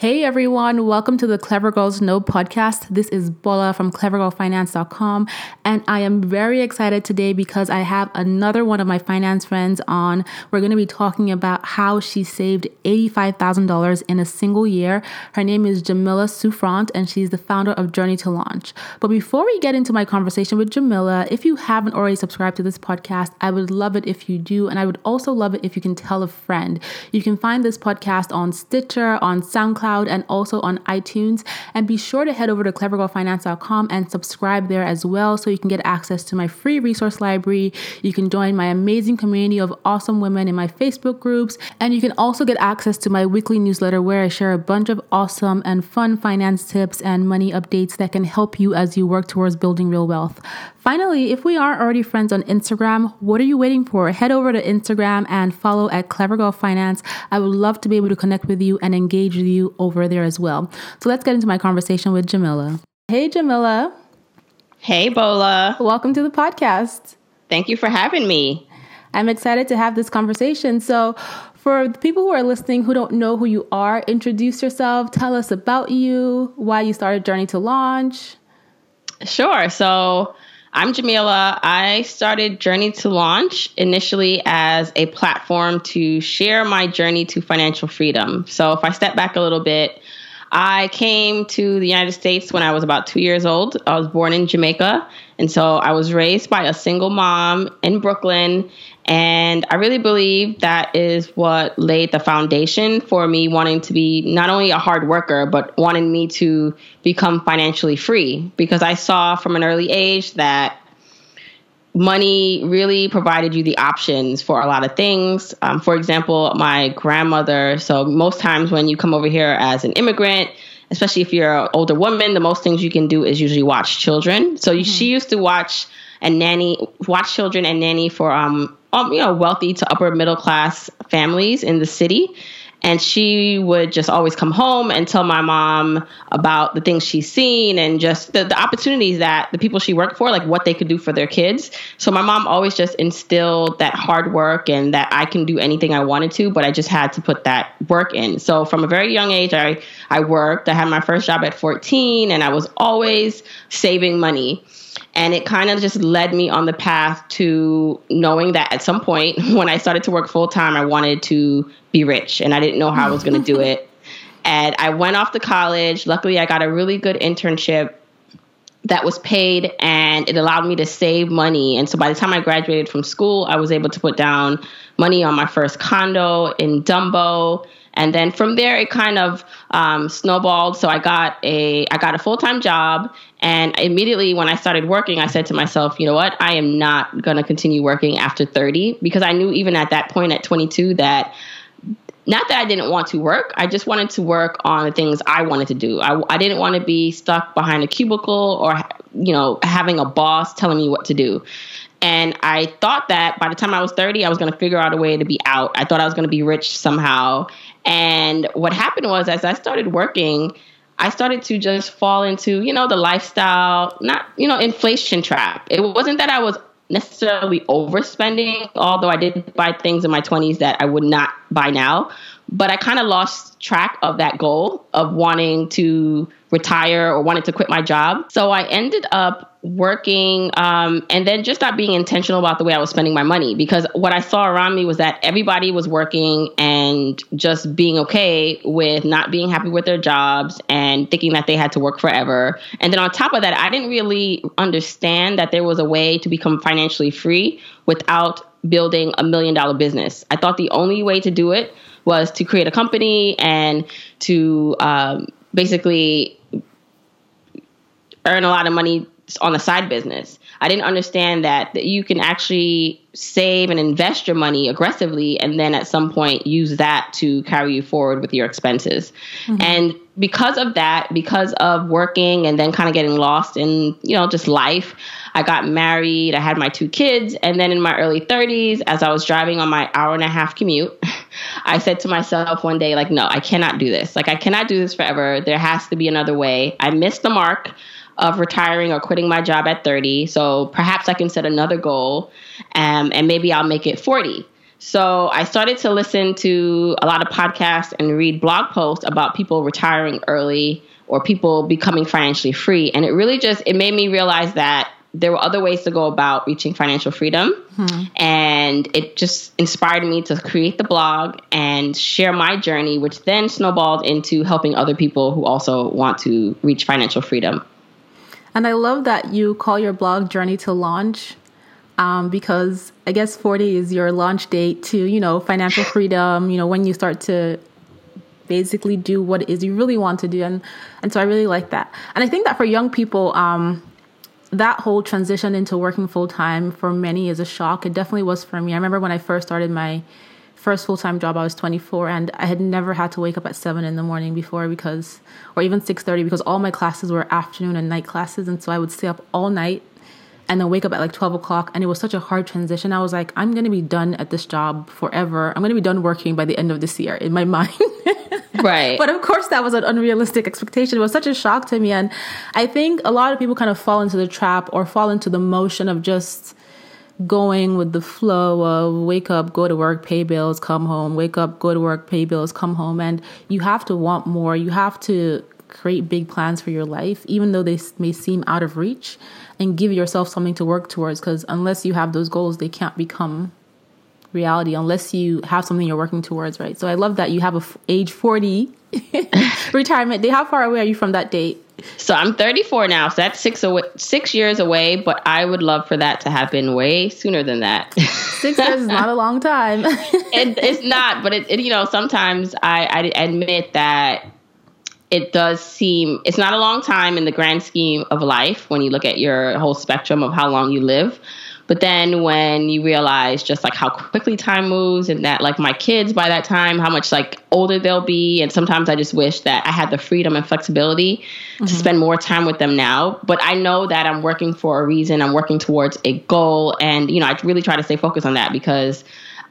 Hey everyone, welcome to the Clever Girls Know podcast. This is Bola from clevergirlfinance.com, and I am very excited today because I have another one of my finance friends on. We're going to be talking about how she saved $85,000 in a single year. Her name is Jamila Souffrant, and she's the founder of Journey to Launch. But before we get into my conversation with Jamila, if you haven't already subscribed to this podcast, I would love it if you do, and I would also love it if you can tell a friend. You can find this podcast on Stitcher, on SoundCloud SoundCloud and also on iTunes. And be sure to head over to clevergirlfinance.com and subscribe there as well so you can get access to my free resource library. You can join my amazing community of awesome women in my Facebook groups. And you can also get access to my weekly newsletter where I share a bunch of awesome and fun finance tips and money updates that can help you as you work towards building real wealth. Finally, if we are already friends on Instagram, what are you waiting for? Head over to Instagram and follow at Clever Girl Finance. I would love to be able to connect with you and engage with you over there as well. So let's get into my conversation with Jamila. Hey, Jamila. Hey, Bola. Welcome to the podcast. Thank you for having me. I'm excited to have this conversation. So, for the people who are listening who don't know who you are, introduce yourself, tell us about you, why you started Journey to Launch. Sure. So, I'm Jamila. I started Journey to Launch initially as a platform to share my journey to financial freedom. So, if I step back a little bit, I came to the United States when I was about two years old. I was born in Jamaica. And so I was raised by a single mom in Brooklyn. And I really believe that is what laid the foundation for me wanting to be not only a hard worker, but wanting me to become financially free because I saw from an early age that money really provided you the options for a lot of things. Um, for example, my grandmother, so most times when you come over here as an immigrant, especially if you're an older woman, the most things you can do is usually watch children. So mm-hmm. she used to watch and nanny, watch children and nanny for um, um, you know, wealthy to upper middle class families in the city. And she would just always come home and tell my mom about the things she's seen and just the, the opportunities that the people she worked for, like what they could do for their kids. So my mom always just instilled that hard work and that I can do anything I wanted to, but I just had to put that work in. So from a very young age, I, I worked. I had my first job at 14 and I was always saving money. And it kind of just led me on the path to knowing that at some point when I started to work full time, I wanted to be rich and I didn't know how I was going to do it. And I went off to college. Luckily, I got a really good internship that was paid and it allowed me to save money. And so by the time I graduated from school, I was able to put down money on my first condo in Dumbo and then from there it kind of um, snowballed so i got a i got a full-time job and immediately when i started working i said to myself you know what i am not going to continue working after 30 because i knew even at that point at 22 that not that I didn't want to work, I just wanted to work on the things I wanted to do. I, I didn't want to be stuck behind a cubicle or, you know, having a boss telling me what to do. And I thought that by the time I was 30, I was going to figure out a way to be out. I thought I was going to be rich somehow. And what happened was, as I started working, I started to just fall into, you know, the lifestyle, not, you know, inflation trap. It wasn't that I was necessarily overspending, although I did buy things in my 20s that I would not buy now. But I kind of lost track of that goal of wanting to retire or wanted to quit my job. So I ended up working um, and then just not being intentional about the way I was spending my money because what I saw around me was that everybody was working and just being okay with not being happy with their jobs and thinking that they had to work forever. And then on top of that, I didn't really understand that there was a way to become financially free without building a million dollar business. I thought the only way to do it was to create a company and to um, basically earn a lot of money on the side business. I didn't understand that, that you can actually save and invest your money aggressively and then at some point use that to carry you forward with your expenses. Mm-hmm. And because of that, because of working and then kind of getting lost in, you know, just life, I got married, I had my two kids, and then in my early 30s as I was driving on my hour and a half commute, I said to myself one day like, no, I cannot do this. Like I cannot do this forever. There has to be another way. I missed the mark of retiring or quitting my job at 30. So perhaps I can set another goal um, and maybe I'll make it 40. So I started to listen to a lot of podcasts and read blog posts about people retiring early or people becoming financially free. And it really just it made me realize that there were other ways to go about reaching financial freedom. Hmm. And it just inspired me to create the blog and share my journey, which then snowballed into helping other people who also want to reach financial freedom. And I love that you call your blog Journey to Launch um, because I guess 40 is your launch date to, you know, financial freedom, you know, when you start to basically do what it is you really want to do. And, and so I really like that. And I think that for young people, um, that whole transition into working full time for many is a shock. It definitely was for me. I remember when I first started my first full time job, I was 24, and I had never had to wake up at seven in the morning before because, or even 6:30 because all my classes were afternoon and night classes, and so I would stay up all night and then wake up at like 12 o'clock and it was such a hard transition i was like i'm going to be done at this job forever i'm going to be done working by the end of this year in my mind right but of course that was an unrealistic expectation it was such a shock to me and i think a lot of people kind of fall into the trap or fall into the motion of just going with the flow of wake up, go to work, pay bills, come home, wake up, go to work, pay bills, come home. And you have to want more. You have to create big plans for your life, even though they may seem out of reach and give yourself something to work towards because unless you have those goals they can't become reality unless you have something you're working towards right? So i love that you have a f- age 40 retirement date how far away are you from that date? So i'm 34 now so that's six away, six years away but i would love for that to happen way sooner than that. Six years is not a long time. It, it's not but it, it, you know sometimes I, I admit that it does seem it's not a long time in the grand scheme of life when you look at your whole spectrum of how long you live. But then when you realize just like how quickly time moves and that like my kids by that time, how much like older they'll be. And sometimes I just wish that I had the freedom and flexibility mm-hmm. to spend more time with them now. But I know that I'm working for a reason. I'm working towards a goal. And, you know, I really try to stay focused on that because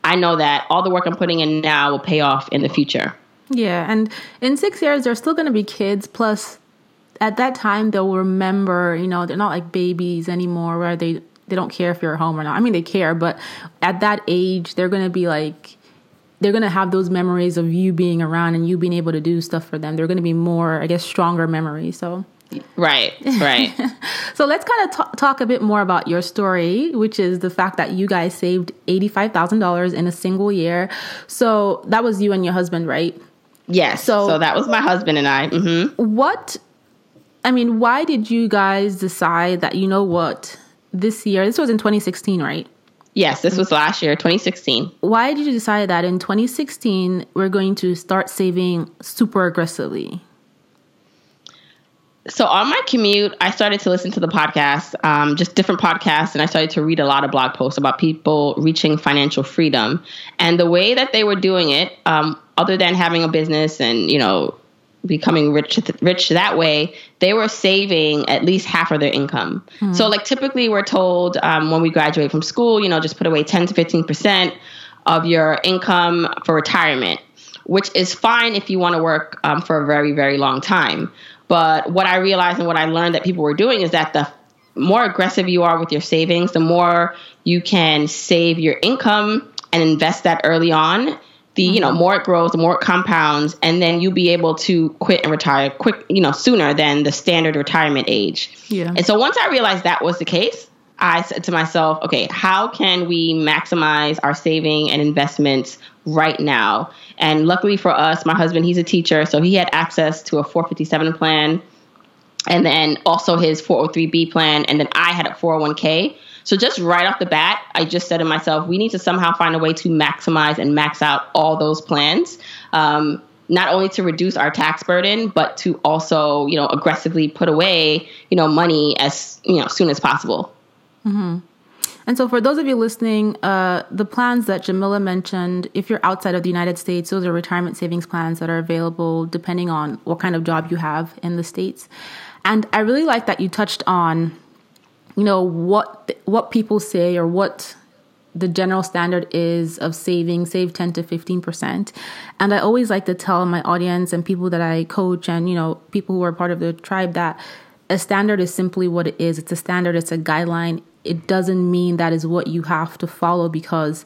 I know that all the work I'm putting in now will pay off in the future. Yeah, and in six years, they're still going to be kids. Plus, at that time, they'll remember. You know, they're not like babies anymore, where they they don't care if you're home or not. I mean, they care, but at that age, they're going to be like they're going to have those memories of you being around and you being able to do stuff for them. They're going to be more, I guess, stronger memories. So. Right, right. so let's kind of t- talk a bit more about your story, which is the fact that you guys saved $85,000 in a single year. So that was you and your husband, right? Yes. So, so that was my husband and I. Mm-hmm. What, I mean, why did you guys decide that, you know what, this year, this was in 2016, right? Yes, this was last year, 2016. Why did you decide that in 2016 we're going to start saving super aggressively? So on my commute, I started to listen to the podcast, um, just different podcasts, and I started to read a lot of blog posts about people reaching financial freedom. And the way that they were doing it, um, other than having a business and you know becoming rich rich that way they were saving at least half of their income mm-hmm. so like typically we're told um, when we graduate from school you know just put away 10 to 15 percent of your income for retirement which is fine if you want to work um, for a very very long time but what i realized and what i learned that people were doing is that the more aggressive you are with your savings the more you can save your income and invest that early on the you know mm-hmm. more it grows the more it compounds and then you'll be able to quit and retire quick you know sooner than the standard retirement age. Yeah. And so once i realized that was the case i said to myself okay how can we maximize our saving and investments right now? And luckily for us my husband he's a teacher so he had access to a 457 plan and then also his 403b plan and then i had a 401k so just right off the bat, I just said to myself, we need to somehow find a way to maximize and max out all those plans. Um, not only to reduce our tax burden, but to also, you know, aggressively put away, you know, money as you know soon as possible. Mm-hmm. And so, for those of you listening, uh, the plans that Jamila mentioned, if you're outside of the United States, those are retirement savings plans that are available depending on what kind of job you have in the States. And I really like that you touched on you know what what people say or what the general standard is of saving save 10 to 15% and i always like to tell my audience and people that i coach and you know people who are part of the tribe that a standard is simply what it is. It's a standard it's a guideline. It doesn't mean that is what you have to follow because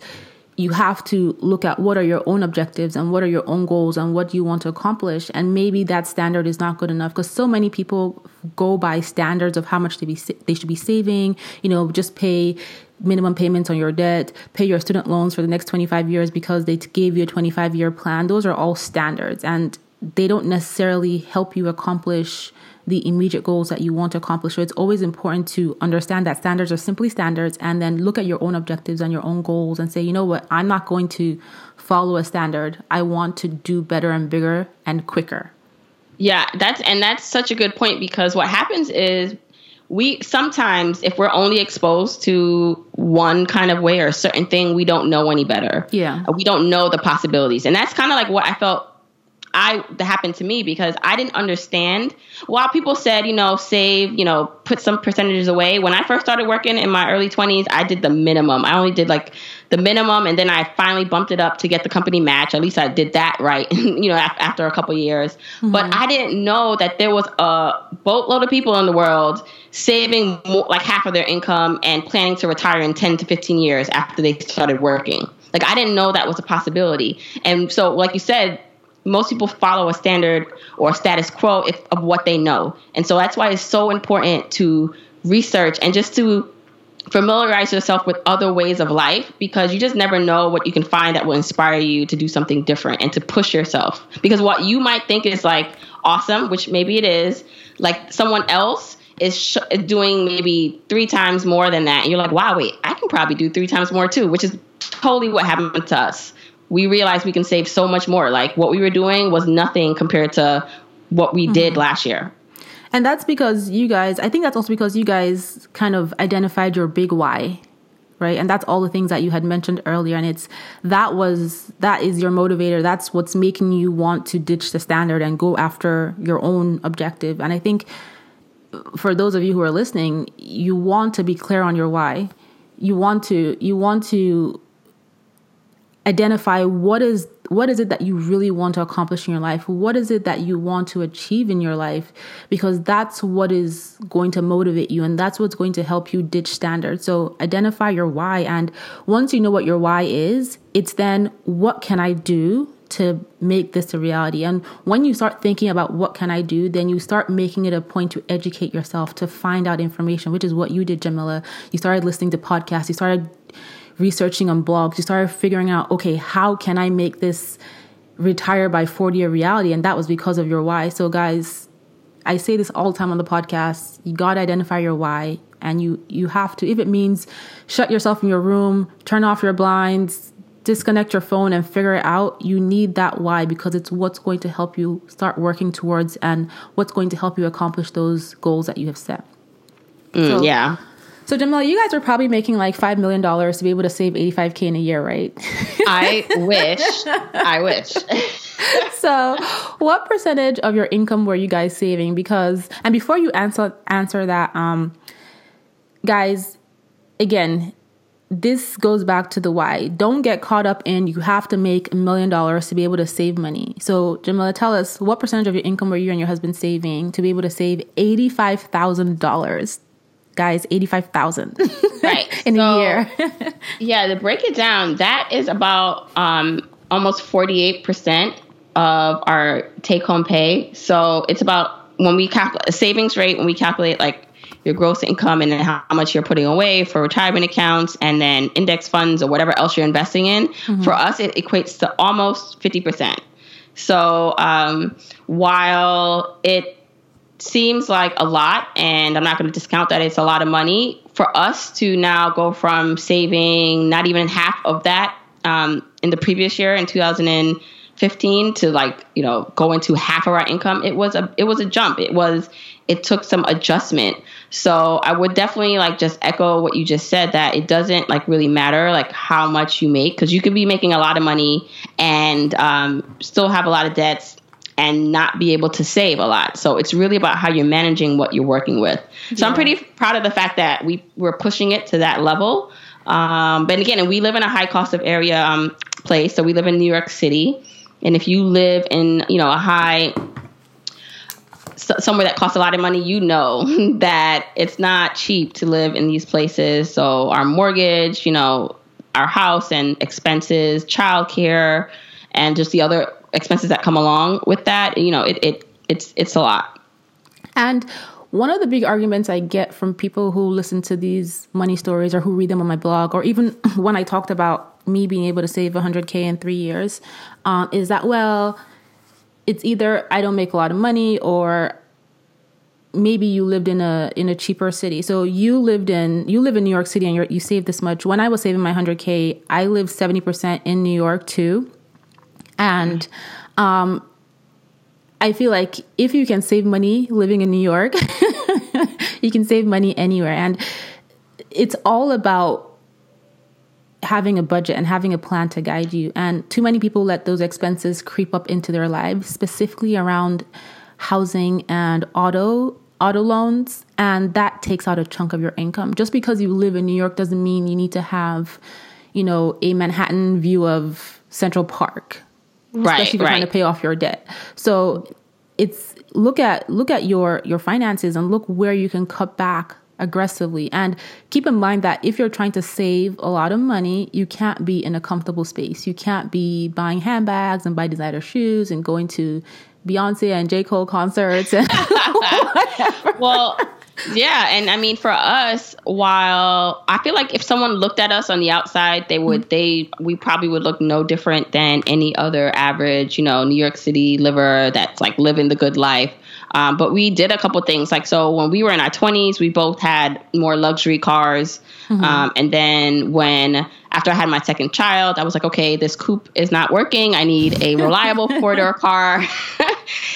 you have to look at what are your own objectives and what are your own goals and what you want to accomplish. And maybe that standard is not good enough because so many people go by standards of how much they be they should be saving you know just pay minimum payments on your debt pay your student loans for the next 25 years because they gave you a 25 year plan. Those are all standards and they don't necessarily help you accomplish the immediate goals that you want to accomplish. So it's always important to understand that standards are simply standards and then look at your own objectives and your own goals and say, you know what, I'm not going to follow a standard. I want to do better and bigger and quicker. Yeah, that's and that's such a good point because what happens is we sometimes if we're only exposed to one kind of way or a certain thing, we don't know any better. Yeah. We don't know the possibilities. And that's kind of like what I felt I that happened to me because I didn't understand. While people said, you know, save, you know, put some percentages away. When I first started working in my early 20s, I did the minimum. I only did like the minimum and then I finally bumped it up to get the company match. At least I did that right, you know, after a couple years. Mm-hmm. But I didn't know that there was a boatload of people in the world saving more, like half of their income and planning to retire in 10 to 15 years after they started working. Like I didn't know that was a possibility. And so like you said, most people follow a standard or a status quo if, of what they know. And so that's why it's so important to research and just to familiarize yourself with other ways of life because you just never know what you can find that will inspire you to do something different and to push yourself. Because what you might think is like awesome, which maybe it is, like someone else is sh- doing maybe three times more than that. And you're like, wow, wait, I can probably do three times more too, which is totally what happened to us we realized we can save so much more. Like what we were doing was nothing compared to what we mm-hmm. did last year. And that's because you guys, I think that's also because you guys kind of identified your big why, right? And that's all the things that you had mentioned earlier. And it's that was, that is your motivator. That's what's making you want to ditch the standard and go after your own objective. And I think for those of you who are listening, you want to be clear on your why. You want to, you want to identify what is what is it that you really want to accomplish in your life? What is it that you want to achieve in your life? Because that's what is going to motivate you and that's what's going to help you ditch standards. So identify your why and once you know what your why is it's then what can i do to make this a reality? And when you start thinking about what can i do then you start making it a point to educate yourself to find out information which is what you did jamila. You started listening to podcasts. You started researching on blogs, you started figuring out, okay, how can I make this retire by 40 a reality? And that was because of your why. So, guys, I say this all the time on the podcast. You got to identify your why. And you, you have to, if it means shut yourself in your room, turn off your blinds, disconnect your phone and figure it out, you need that why because it's what's going to help you start working towards and what's going to help you accomplish those goals that you have set. Mm, so, yeah. So Jamila, you guys are probably making like five million dollars to be able to save eighty five k in a year, right? I wish. I wish. so, what percentage of your income were you guys saving? Because and before you answer answer that, um, guys, again, this goes back to the why. Don't get caught up in you have to make a million dollars to be able to save money. So, Jamila, tell us what percentage of your income were you and your husband saving to be able to save eighty five thousand dollars guys 85,000 right in so, a year. yeah, to break it down, that is about um, almost 48% of our take home pay. So it's about when we calculate a savings rate, when we calculate like your gross income and then how much you're putting away for retirement accounts and then index funds or whatever else you're investing in. Mm-hmm. For us, it equates to almost 50%. So um, while it seems like a lot, and I'm not going to discount that it's a lot of money for us to now go from saving not even half of that um, in the previous year in 2015 to like you know go into half of our income. It was a it was a jump. It was it took some adjustment. So I would definitely like just echo what you just said that it doesn't like really matter like how much you make because you could be making a lot of money and um, still have a lot of debts and not be able to save a lot. So it's really about how you're managing what you're working with. So yeah. I'm pretty proud of the fact that we we're pushing it to that level. Um, but again, we live in a high cost of area um, place. So we live in New York City, and if you live in you know a high somewhere that costs a lot of money, you know that it's not cheap to live in these places. So our mortgage, you know, our house and expenses, childcare, and just the other expenses that come along with that. You know, it, it it's it's a lot. And one of the big arguments I get from people who listen to these money stories or who read them on my blog, or even when I talked about me being able to save 100K in three years, um, is that, well, it's either I don't make a lot of money or maybe you lived in a in a cheaper city. So you lived in you live in New York City and you you saved this much. When I was saving my 100k, I lived 70% in New York too. And um I feel like if you can save money living in New York, you can save money anywhere and it's all about having a budget and having a plan to guide you. And too many people let those expenses creep up into their lives, specifically around housing and auto auto loans and that takes out a chunk of your income. Just because you live in New York doesn't mean you need to have, you know, a Manhattan view of Central Park. Right, especially if you're right. trying to pay off your debt. So it's look at look at your your finances and look where you can cut back aggressively and keep in mind that if you're trying to save a lot of money you can't be in a comfortable space you can't be buying handbags and buy designer shoes and going to Beyonce and J. Cole concerts and well, yeah, and I mean for us, while I feel like if someone looked at us on the outside, they would they we probably would look no different than any other average, you know, New York City liver that's like living the good life. Um, but we did a couple things. Like, so when we were in our 20s, we both had more luxury cars. Mm-hmm. Um, and then when, after I had my second child, I was like, okay, this coupe is not working. I need a reliable four door car.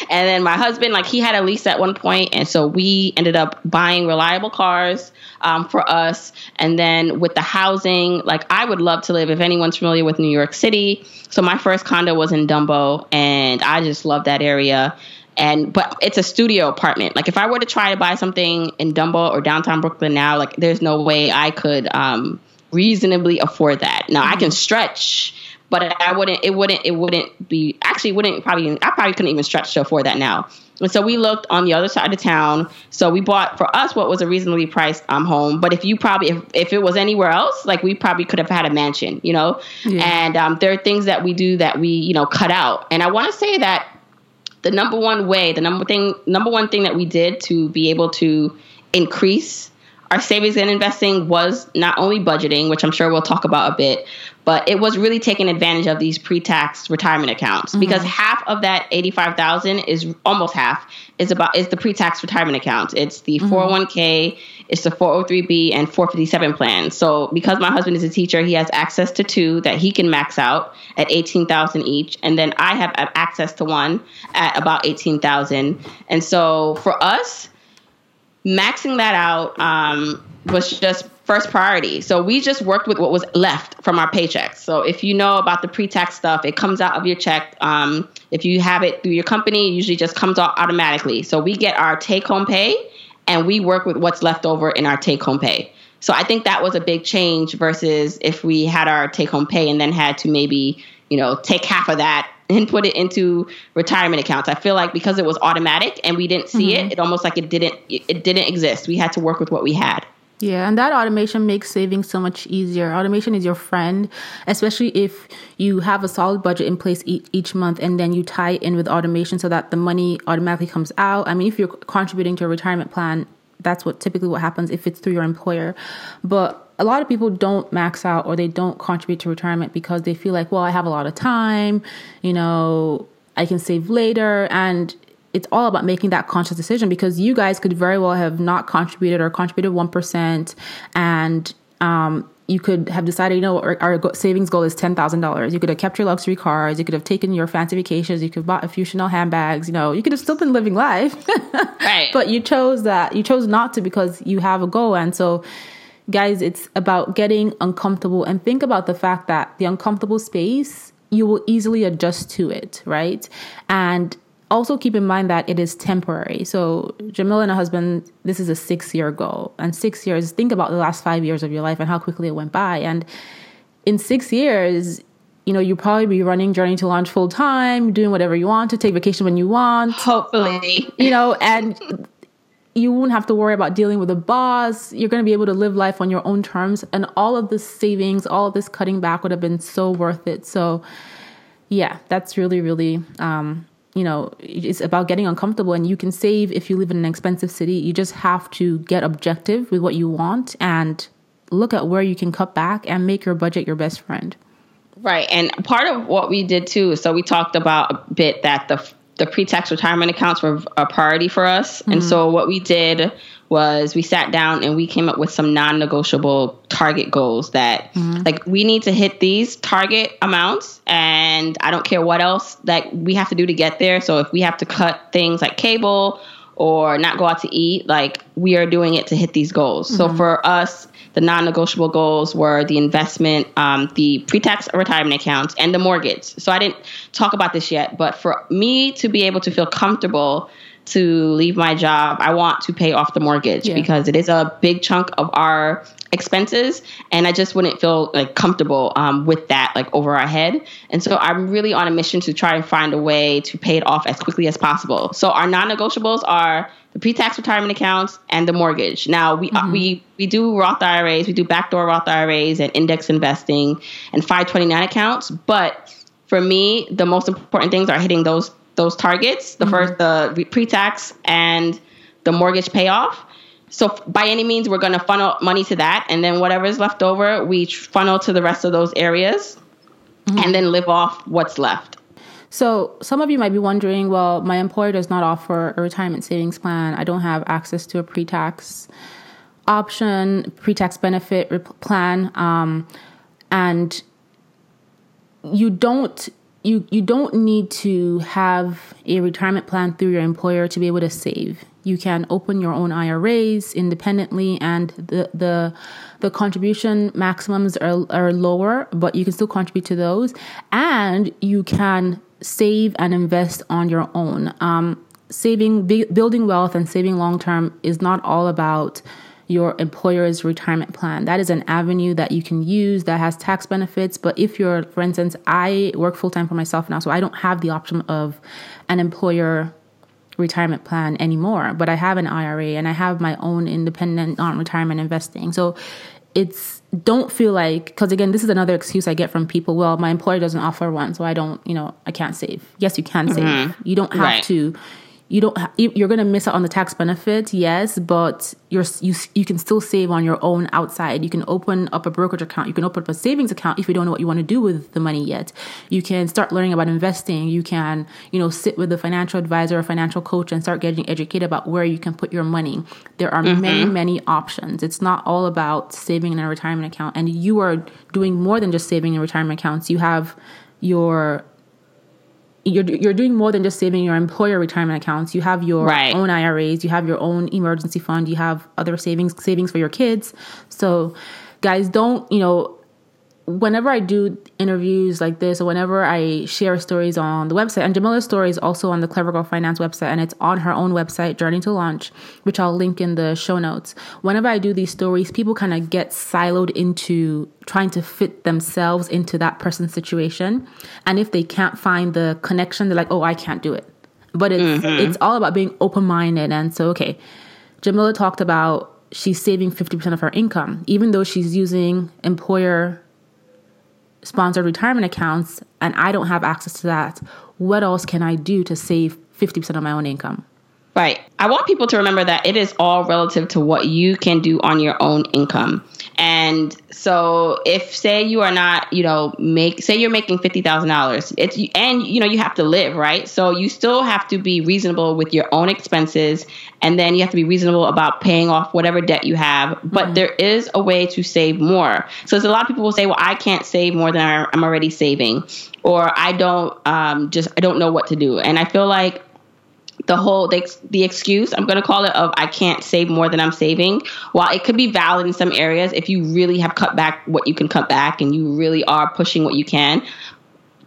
and then my husband, like, he had a lease at one point, And so we ended up buying reliable cars um, for us. And then with the housing, like, I would love to live, if anyone's familiar with New York City. So my first condo was in Dumbo, and I just love that area and but it's a studio apartment. Like if I were to try to buy something in Dumbo or downtown Brooklyn now, like there's no way I could um, reasonably afford that. Now mm-hmm. I can mm-hmm. stretch, but I wouldn't. It wouldn't. It wouldn't be. Actually, wouldn't probably. I probably couldn't even stretch to afford that now. And so we looked on the other side of town. So we bought for us what was a reasonably priced um, home. But if you probably, if, if it was anywhere else, like we probably could have had a mansion, you know. Yeah. And um, there are things that we do that we, you know, cut out. And I want to say that the number one way, the number thing, number one thing that we did to be able to increase our savings and investing was not only budgeting, which I'm sure we'll talk about a bit, but it was really taking advantage of these pre-tax retirement accounts mm-hmm. because half of that 85,000 is almost half is about is the pre-tax retirement accounts. It's the mm-hmm. 401k, it's the 403b and 457 plan. So because my husband is a teacher, he has access to two that he can max out at 18,000 each and then I have access to one at about 18,000. And so for us, maxing that out um, was just first priority. So we just worked with what was left from our paychecks. So if you know about the pre-tax stuff, it comes out of your check. Um, if you have it through your company, it usually just comes out automatically. So we get our take-home pay, and we work with what's left over in our take-home pay. So I think that was a big change versus if we had our take-home pay and then had to maybe you know take half of that and put it into retirement accounts. I feel like because it was automatic and we didn't see mm-hmm. it, it almost like it didn't it didn't exist. We had to work with what we had. Yeah, and that automation makes saving so much easier. Automation is your friend, especially if you have a solid budget in place each, each month and then you tie in with automation so that the money automatically comes out. I mean, if you're contributing to a retirement plan, that's what typically what happens if it's through your employer. But a lot of people don't max out or they don't contribute to retirement because they feel like, well, I have a lot of time, you know, I can save later and it's all about making that conscious decision because you guys could very well have not contributed or contributed 1% and um, you could have decided, you know, our, our savings goal is $10,000. You could have kept your luxury cars. You could have taken your fancy vacations. You could have bought a few Chanel handbags. You know, you could have still been living life. right. But you chose that. You chose not to because you have a goal. And so, guys, it's about getting uncomfortable and think about the fact that the uncomfortable space, you will easily adjust to it, right? And also keep in mind that it is temporary. So Jamila and her husband, this is a six year goal. And six years, think about the last five years of your life and how quickly it went by. And in six years, you know, you probably be running Journey to Launch full time, doing whatever you want to take vacation when you want. Hopefully. You know, and you won't have to worry about dealing with a boss. You're going to be able to live life on your own terms. And all of this savings, all of this cutting back would have been so worth it. So, yeah, that's really, really, um, you know, it's about getting uncomfortable. And you can save if you live in an expensive city. You just have to get objective with what you want and look at where you can cut back and make your budget your best friend. Right. And part of what we did too, so we talked about a bit that the the pre-tax retirement accounts were a priority for us. Mm-hmm. And so what we did was we sat down and we came up with some non-negotiable target goals that mm-hmm. like we need to hit these target amounts and I don't care what else that we have to do to get there. So if we have to cut things like cable or not go out to eat, like we are doing it to hit these goals. Mm-hmm. So for us, the non-negotiable goals were the investment, um, the pre-tax retirement accounts, and the mortgage. So I didn't talk about this yet, but for me to be able to feel comfortable to leave my job, I want to pay off the mortgage yeah. because it is a big chunk of our expenses, and I just wouldn't feel like comfortable um, with that like over our head. And so I'm really on a mission to try and find a way to pay it off as quickly as possible. So our non-negotiables are the pre-tax retirement accounts and the mortgage. Now we uh, mm-hmm. we we do Roth IRAs, we do backdoor Roth IRAs and index investing and 529 accounts, but for me, the most important things are hitting those those targets. The mm-hmm. first the pre-tax and the mortgage payoff. So by any means, we're going to funnel money to that, and then whatever is left over, we funnel to the rest of those areas, mm-hmm. and then live off what's left. So, some of you might be wondering well, my employer does not offer a retirement savings plan. I don't have access to a pre tax option, pre tax benefit plan. Um, and you don't you you don't need to have a retirement plan through your employer to be able to save. You can open your own IRAs independently, and the the the contribution maximums are, are lower, but you can still contribute to those, and you can save and invest on your own. Um, saving, building wealth, and saving long term is not all about your employer's retirement plan. That is an avenue that you can use that has tax benefits. But if you're, for instance, I work full time for myself now, so I don't have the option of an employer retirement plan anymore, but I have an IRA and I have my own independent non retirement investing. So it's don't feel like because again this is another excuse i get from people well my employer doesn't offer one so i don't you know i can't save yes you can save mm-hmm. you don't have right. to you don't you're going to miss out on the tax benefit yes but you're you, you can still save on your own outside. You can open up a brokerage account. You can open up a savings account if you don't know what you want to do with the money yet. You can start learning about investing. You can you know sit with a financial advisor or financial coach and start getting educated about where you can put your money. There are mm-hmm. many many options. It's not all about saving in a retirement account and you are doing more than just saving in retirement accounts. You have your you're you're doing more than just saving your employer retirement accounts. You have your right. own IRAs, you have your own emergency fund, you have other savings savings for your kids. So guys, don't, you know, whenever I do interviews like this, or whenever I share stories on the website, and Jamila's story is also on the Clever Girl Finance website, and it's on her own website, Journey to Launch, which I'll link in the show notes. Whenever I do these stories, people kind of get siloed into trying to fit themselves into that person's situation, and if they can't find the connection, they're like, "Oh, I can't do it." But it's mm-hmm. it's all about being open minded, and so okay, Jamila talked about she's saving 50% of her income even though she's using employer sponsored retirement accounts and I don't have access to that, what else can I do to save 50% of my own income? Right. I want people to remember that it is all relative to what you can do on your own income. And so if say you are not, you know, make say you're making fifty thousand dollars, it's and you know you have to live, right? So you still have to be reasonable with your own expenses, and then you have to be reasonable about paying off whatever debt you have. But mm-hmm. there is a way to save more. So there's a lot of people will say, well, I can't save more than I'm already saving, or I don't um, just I don't know what to do. And I feel like the whole the, the excuse i'm going to call it of i can't save more than i'm saving. While it could be valid in some areas if you really have cut back what you can cut back and you really are pushing what you can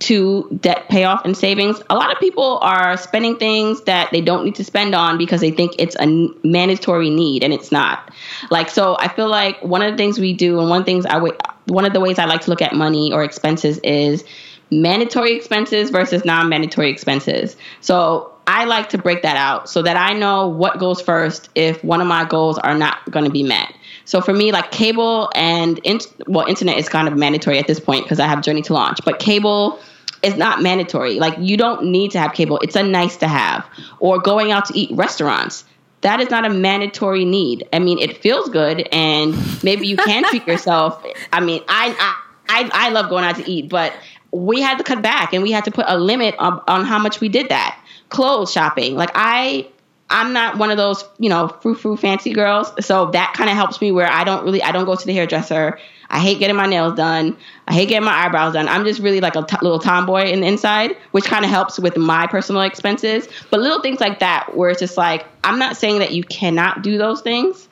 to debt payoff and savings a lot of people are spending things that they don't need to spend on because they think it's a mandatory need and it's not. Like so i feel like one of the things we do and one things i would one of the ways i like to look at money or expenses is mandatory expenses versus non-mandatory expenses. So I like to break that out so that I know what goes first if one of my goals are not going to be met. So for me, like cable and in, well, internet is kind of mandatory at this point because I have Journey to Launch, but cable is not mandatory. Like you don't need to have cable; it's a nice to have. Or going out to eat restaurants. That is not a mandatory need. I mean, it feels good, and maybe you can treat yourself. I mean, I, I I love going out to eat, but we had to cut back and we had to put a limit on, on how much we did that. Clothes shopping. Like I I'm not one of those, you know, frou frou fancy girls. So that kind of helps me where I don't really, I don't go to the hairdresser. I hate getting my nails done. I hate getting my eyebrows done. I'm just really like a t- little tomboy in the inside, which kind of helps with my personal expenses. But little things like that, where it's just like, I'm not saying that you cannot do those things,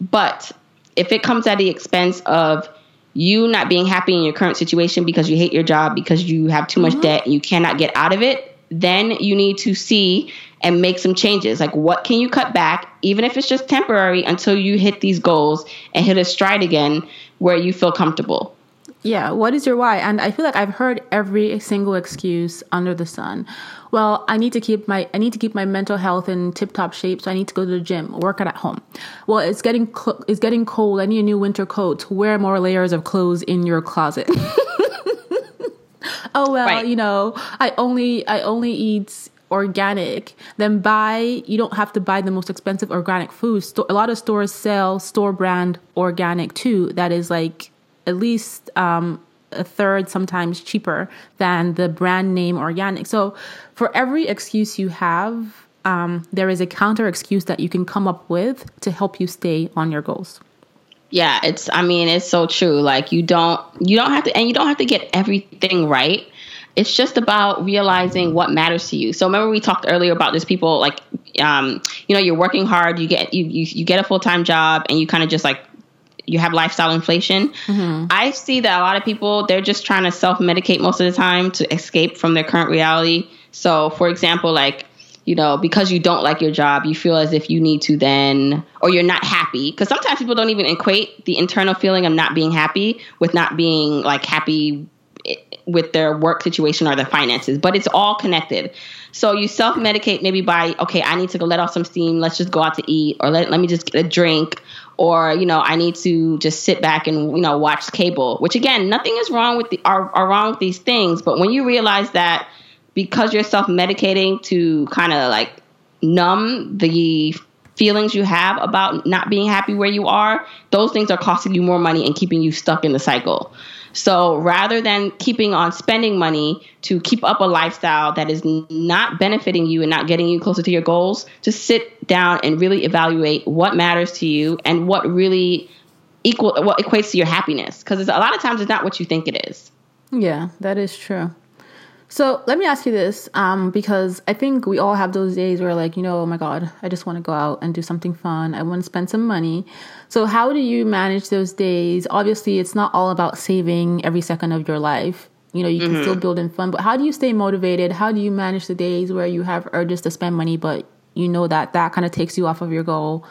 but if it comes at the expense of you not being happy in your current situation because you hate your job, because you have too much mm-hmm. debt and you cannot get out of it, then you need to see and make some changes. Like, what can you cut back, even if it's just temporary, until you hit these goals and hit a stride again where you feel comfortable? Yeah, what is your why? And I feel like I've heard every single excuse under the sun. Well, I need to keep my I need to keep my mental health in tip-top shape, so I need to go to the gym, work out at home. Well, it's getting cl- it's getting cold. I need a new winter coat. Wear more layers of clothes in your closet. oh well, right. you know, I only I only eat organic, then buy, you don't have to buy the most expensive organic food. a lot of stores sell store brand organic too, that is like at least um, a third, sometimes cheaper than the brand name organic. So for every excuse you have, um, there is a counter excuse that you can come up with to help you stay on your goals. Yeah, it's I mean, it's so true. Like you don't you don't have to and you don't have to get everything right it's just about realizing what matters to you. So remember we talked earlier about this people like um, you know, you're working hard, you get you you, you get a full-time job and you kind of just like you have lifestyle inflation. Mm-hmm. I see that a lot of people they're just trying to self-medicate most of the time to escape from their current reality. So for example, like you know, because you don't like your job, you feel as if you need to then, or you're not happy. Because sometimes people don't even equate the internal feeling of not being happy with not being like happy eh, with their work situation or their finances, but it's all connected. So you self medicate maybe by, okay, I need to go let off some steam. Let's just go out to eat, or let, let me just get a drink, or, you know, I need to just sit back and, you know, watch cable, which again, nothing is wrong with the, are, are wrong with these things. But when you realize that because you're self medicating to kind of like numb the feelings you have about not being happy where you are, those things are costing you more money and keeping you stuck in the cycle. So rather than keeping on spending money to keep up a lifestyle that is not benefiting you and not getting you closer to your goals, just sit down and really evaluate what matters to you and what really equal what equates to your happiness because a lot of times it's not what you think it is. Yeah, that is true. So let me ask you this, um, because I think we all have those days where, like, you know, oh my God, I just want to go out and do something fun. I want to spend some money. So, how do you manage those days? Obviously, it's not all about saving every second of your life. You know, you can mm-hmm. still build in fun, but how do you stay motivated? How do you manage the days where you have urges to spend money, but you know that that kind of takes you off of your goal?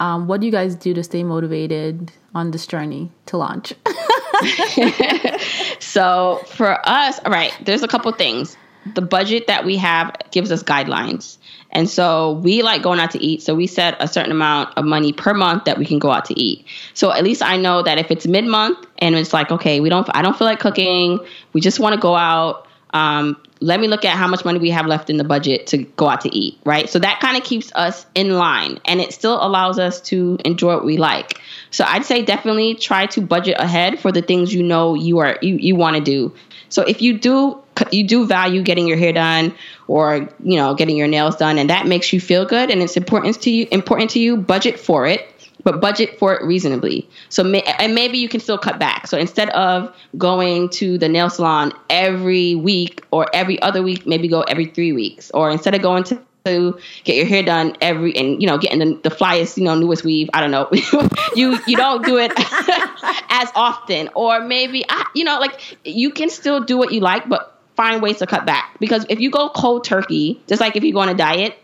Um, what do you guys do to stay motivated on this journey to launch? so for us, all right, there's a couple things. The budget that we have gives us guidelines. And so we like going out to eat. So we set a certain amount of money per month that we can go out to eat. So at least I know that if it's mid month and it's like, okay, we don't, I don't feel like cooking. We just want to go out. Um, let me look at how much money we have left in the budget to go out to eat, right? So that kind of keeps us in line and it still allows us to enjoy what we like. So I'd say definitely try to budget ahead for the things you know you are you, you want to do. So if you do you do value getting your hair done or you know getting your nails done and that makes you feel good and it's important to you important to you, budget for it but budget for it reasonably. So, may, and maybe you can still cut back. So instead of going to the nail salon every week or every other week, maybe go every three weeks. Or instead of going to to get your hair done every and you know getting the, the flyest you know newest weave. I don't know. You you don't do it as often. Or maybe I, you know like you can still do what you like but find ways to cut back. Because if you go cold turkey just like if you go on a diet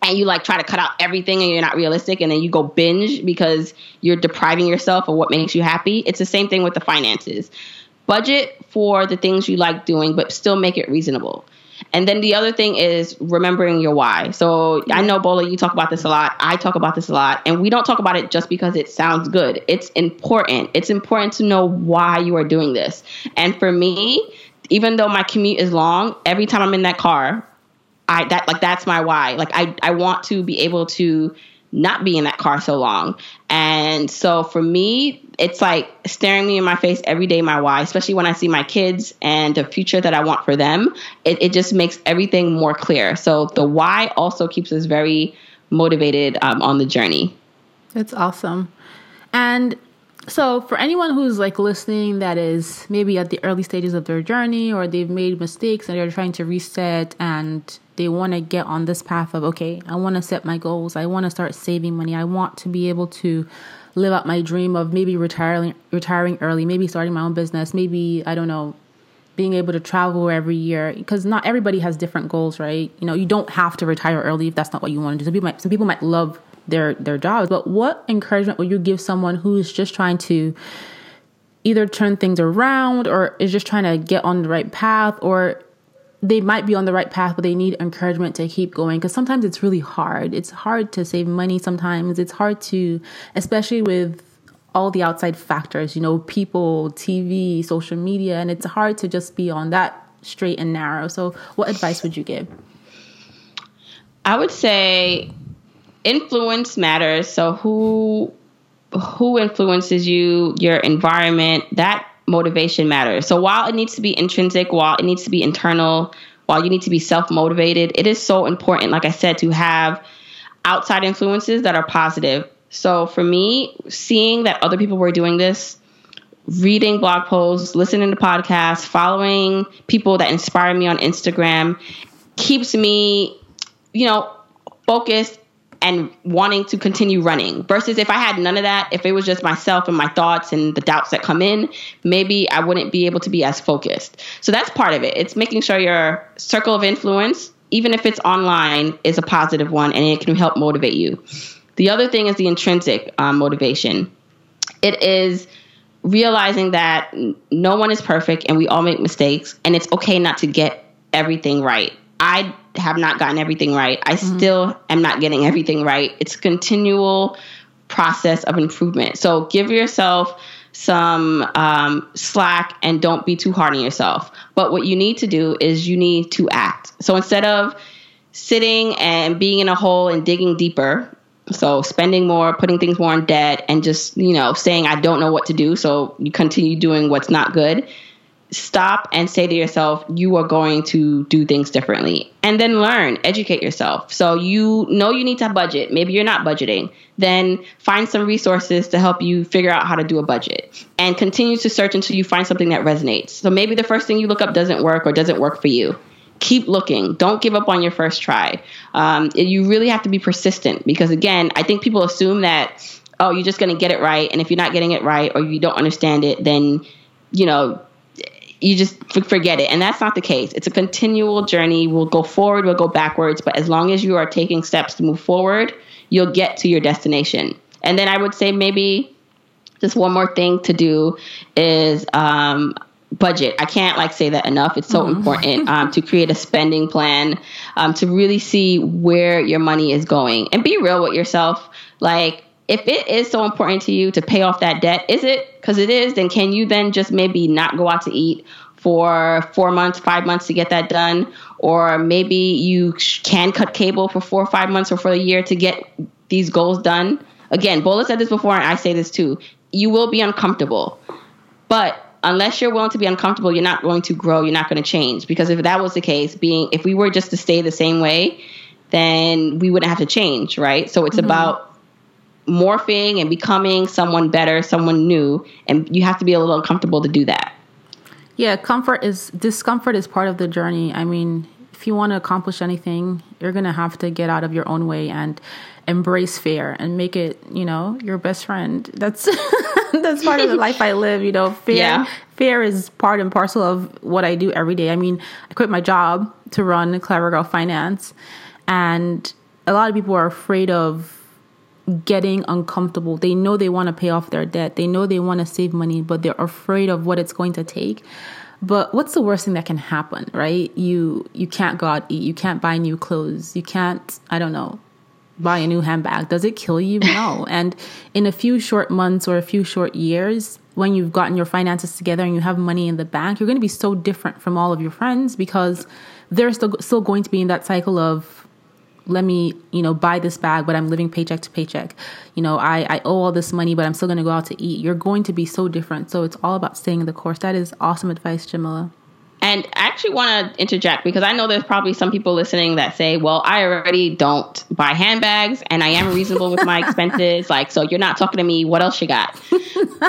and you like try to cut out everything and you're not realistic and then you go binge because you're depriving yourself of what makes you happy it's the same thing with the finances. Budget for the things you like doing but still make it reasonable And then the other thing is remembering your why. So I mm-hmm. know Bola, you talk about this a lot. I talk about this a lot, and we don't talk about it just because it sounds good. It's important. It's important to know why you are doing this. And for me, even though my commute is long, every time I'm in that car, I that like that's my why. Like I I want to be able to not be in that car so long. And so for me, it's like staring me in my face every day, my why, especially when I see my kids and the future that I want for them. It, it just makes everything more clear. So the why also keeps us very motivated um, on the journey. That's awesome. And so for anyone who's like listening that is maybe at the early stages of their journey or they've made mistakes and they're trying to reset and they want to get on this path of okay i want to set my goals i want to start saving money i want to be able to live out my dream of maybe retiring retiring early maybe starting my own business maybe i don't know being able to travel every year because not everybody has different goals right? You know you don't have to retire early if that's not what you want to do. Some people might some people might love their their jobs but what encouragement would you give someone who's just trying to either turn things around or is just trying to get on the right path or they might be on the right path, but they need encouragement to keep going because sometimes it's really hard. It's hard to save money sometimes. It's hard to, especially with all the outside factors, you know, people, TV, social media, and it's hard to just be on that straight and narrow. So, what advice would you give? I would say influence matters. So, who who influences you, your environment, that motivation matters. So while it needs to be intrinsic, while it needs to be internal, while you need to be self motivated, it is so important, like I said, to have outside influences that are positive. So for me, seeing that other people were doing this, reading blog posts, listening to podcasts, following people that inspire me on Instagram keeps me, you know, focused and wanting to continue running versus if I had none of that, if it was just myself and my thoughts and the doubts that come in, maybe I wouldn't be able to be as focused. So that's part of it. It's making sure your circle of influence, even if it's online, is a positive one and it can help motivate you. The other thing is the intrinsic um, motivation. It is realizing that no one is perfect and we all make mistakes and it's okay not to get everything right. I have not gotten everything right. I mm-hmm. still am not getting everything right. It's a continual process of improvement. So give yourself some um, slack and don't be too hard on yourself. But what you need to do is you need to act. So instead of sitting and being in a hole and digging deeper, so spending more, putting things more in debt, and just, you know, saying, I don't know what to do. So you continue doing what's not good stop and say to yourself, you are going to do things differently. And then learn, educate yourself. So you know you need to budget. Maybe you're not budgeting. Then find some resources to help you figure out how to do a budget and continue to search until you find something that resonates. So maybe the first thing you look up doesn't work or doesn't work for you. Keep looking. Don't give up on your first try. Um, you really have to be persistent because, again, I think people assume that, oh, you're just going to get it right. And if you're not getting it right or you don't understand it, then, you know, you just forget it. And that's not the case. It's a continual journey. We'll go forward, we'll go backwards, but as long as you are taking steps to move forward, you'll get to your destination. And then I would say maybe just one more thing to do is um, budget. I can't like say that enough. It's so mm. important um, to create a spending plan um, to really see where your money is going and be real with yourself. Like if it is so important to you to pay off that debt, is it? Because it is, then can you then just maybe not go out to eat for four months, five months to get that done? Or maybe you can cut cable for four or five months or for a year to get these goals done. Again, Bola said this before, and I say this too. You will be uncomfortable. But unless you're willing to be uncomfortable, you're not going to grow, you're not going to change. Because if that was the case, being if we were just to stay the same way, then we wouldn't have to change, right? So it's mm-hmm. about morphing and becoming someone better, someone new, and you have to be a little uncomfortable to do that. Yeah, comfort is discomfort is part of the journey. I mean, if you want to accomplish anything, you're going to have to get out of your own way and embrace fear and make it, you know, your best friend. That's that's part of the life I live, you know. Fear yeah. fear is part and parcel of what I do every day. I mean, I quit my job to run Clever Girl Finance and a lot of people are afraid of getting uncomfortable. They know they want to pay off their debt. They know they want to save money, but they're afraid of what it's going to take. But what's the worst thing that can happen, right? You you can't go out eat, you can't buy new clothes, you can't, I don't know, buy a new handbag. Does it kill you? No. and in a few short months or a few short years, when you've gotten your finances together and you have money in the bank, you're going to be so different from all of your friends because they're still still going to be in that cycle of let me you know buy this bag but i'm living paycheck to paycheck you know i, I owe all this money but i'm still going to go out to eat you're going to be so different so it's all about staying in the course that is awesome advice jamila and I actually want to interject because I know there's probably some people listening that say, well, I already don't buy handbags and I am reasonable with my expenses. Like, so you're not talking to me. What else you got?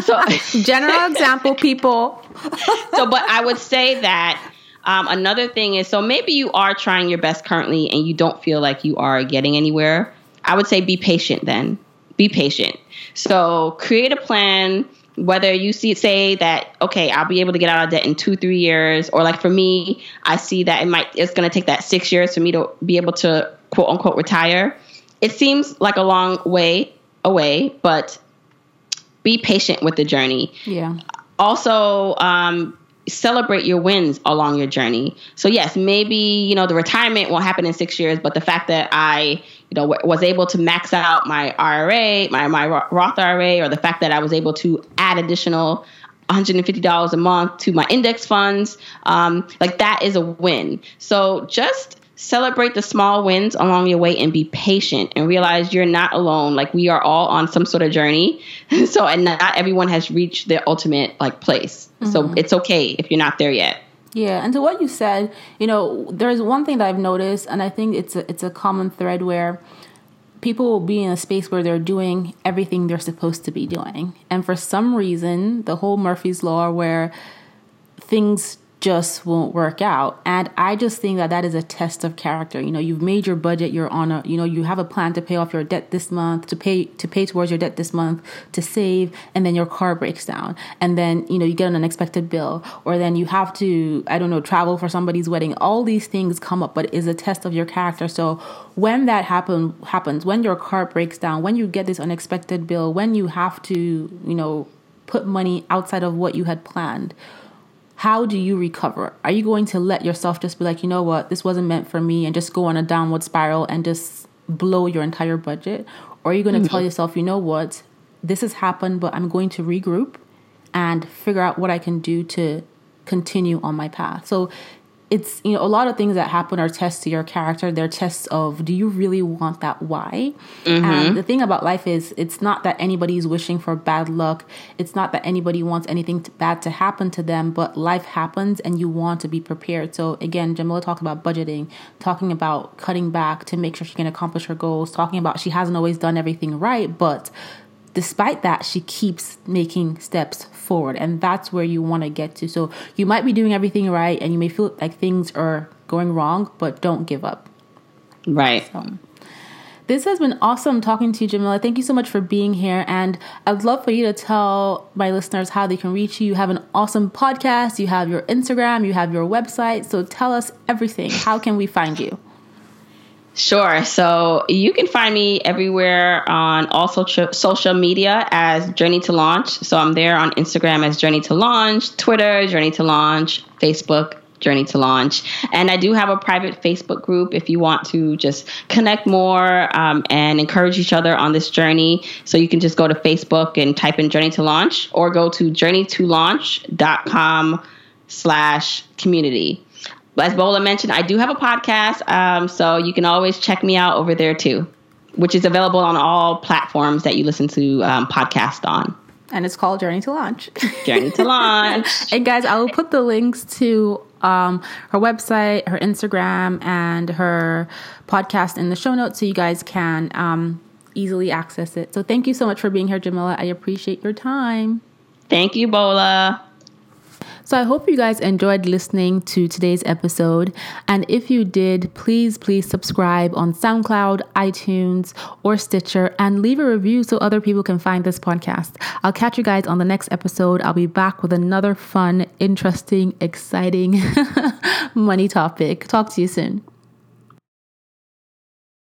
So, general example, people. so, but I would say that um, another thing is so maybe you are trying your best currently and you don't feel like you are getting anywhere. I would say be patient then. Be patient. So create a plan whether you see say that okay i'll be able to get out of debt in two three years or like for me i see that it might it's going to take that six years for me to be able to quote unquote retire it seems like a long way away but be patient with the journey yeah also um, celebrate your wins along your journey. So yes, maybe you know the retirement won't happen in six years, but the fact that I you know was able to max out my IRA, my my Roth IRA, or the fact that I was able to add additional. $150 a month to my index funds. Um, like that is a win. So just celebrate the small wins along your way and be patient and realize you're not alone. Like we are all on some sort of journey. So and not everyone has reached their ultimate like place. Mm-hmm. so it's okay if you're not there yet. Yeah and to what you said you know there's one thing that i've noticed and i think it's a, it's a common thread where people will be in a space where they're doing everything they're supposed to be doing. And for some reason the whole murphy's law where things just won't work out. And I just think that that is a test of character. You know, you've made your budget, you're on a, you know, you have a plan to pay off your debt this month, to pay to pay towards your debt this month, to save, and then your car breaks down. And then, you know, you get an unexpected bill, or then you have to, I don't know, travel for somebody's wedding. All these things come up, but is a test of your character. So when that happen happens, when your car breaks down, when you get this unexpected bill, when you have to, you know, put money outside of what you had planned how do you recover? Are you going to let yourself just be like, you know what, this wasn't meant for me and just go on a downward spiral and just blow your entire budget? Or are you going to mm-hmm. tell yourself, you know what, this has happened, but I'm going to regroup and figure out what I can do to continue on my path? So it's you know a lot of things that happen are tests to your character. They're tests of do you really want that why? Mm-hmm. and the thing about life is it's not that anybody's wishing for bad luck. It's not that anybody wants anything to, bad to happen to them but life happens and you want to be prepared. So again jamila talked about budgeting talking about cutting back to make sure she can accomplish her goals talking about she hasn't always done everything right but despite that, she keeps making steps forward. And that's where you want to get to. So you might be doing everything right and you may feel like things are going wrong, but don't give up. Right. So, this has been awesome talking to you, Jamila. Thank you so much for being here. And I'd love for you to tell my listeners how they can reach you. You have an awesome podcast, you have your Instagram, you have your website. So tell us everything. How can we find you? Sure. So you can find me everywhere on all social social media as Journey to Launch. So I'm there on Instagram as Journey to Launch, Twitter, Journey to Launch, Facebook, Journey to Launch. And I do have a private Facebook group if you want to just connect more um, and encourage each other on this journey. So you can just go to Facebook and type in Journey to Launch or go to journeytolaunch.com slash community as Bola mentioned, I do have a podcast, um, so you can always check me out over there too, which is available on all platforms that you listen to um, podcast on. And it's called Journey to Launch. Journey to Launch. and guys, I will put the links to um, her website, her Instagram, and her podcast in the show notes so you guys can um, easily access it. So thank you so much for being here, Jamila. I appreciate your time. Thank you, Bola. So I hope you guys enjoyed listening to today's episode. And if you did, please, please subscribe on SoundCloud, iTunes, or Stitcher and leave a review so other people can find this podcast. I'll catch you guys on the next episode. I'll be back with another fun, interesting, exciting money topic. Talk to you soon.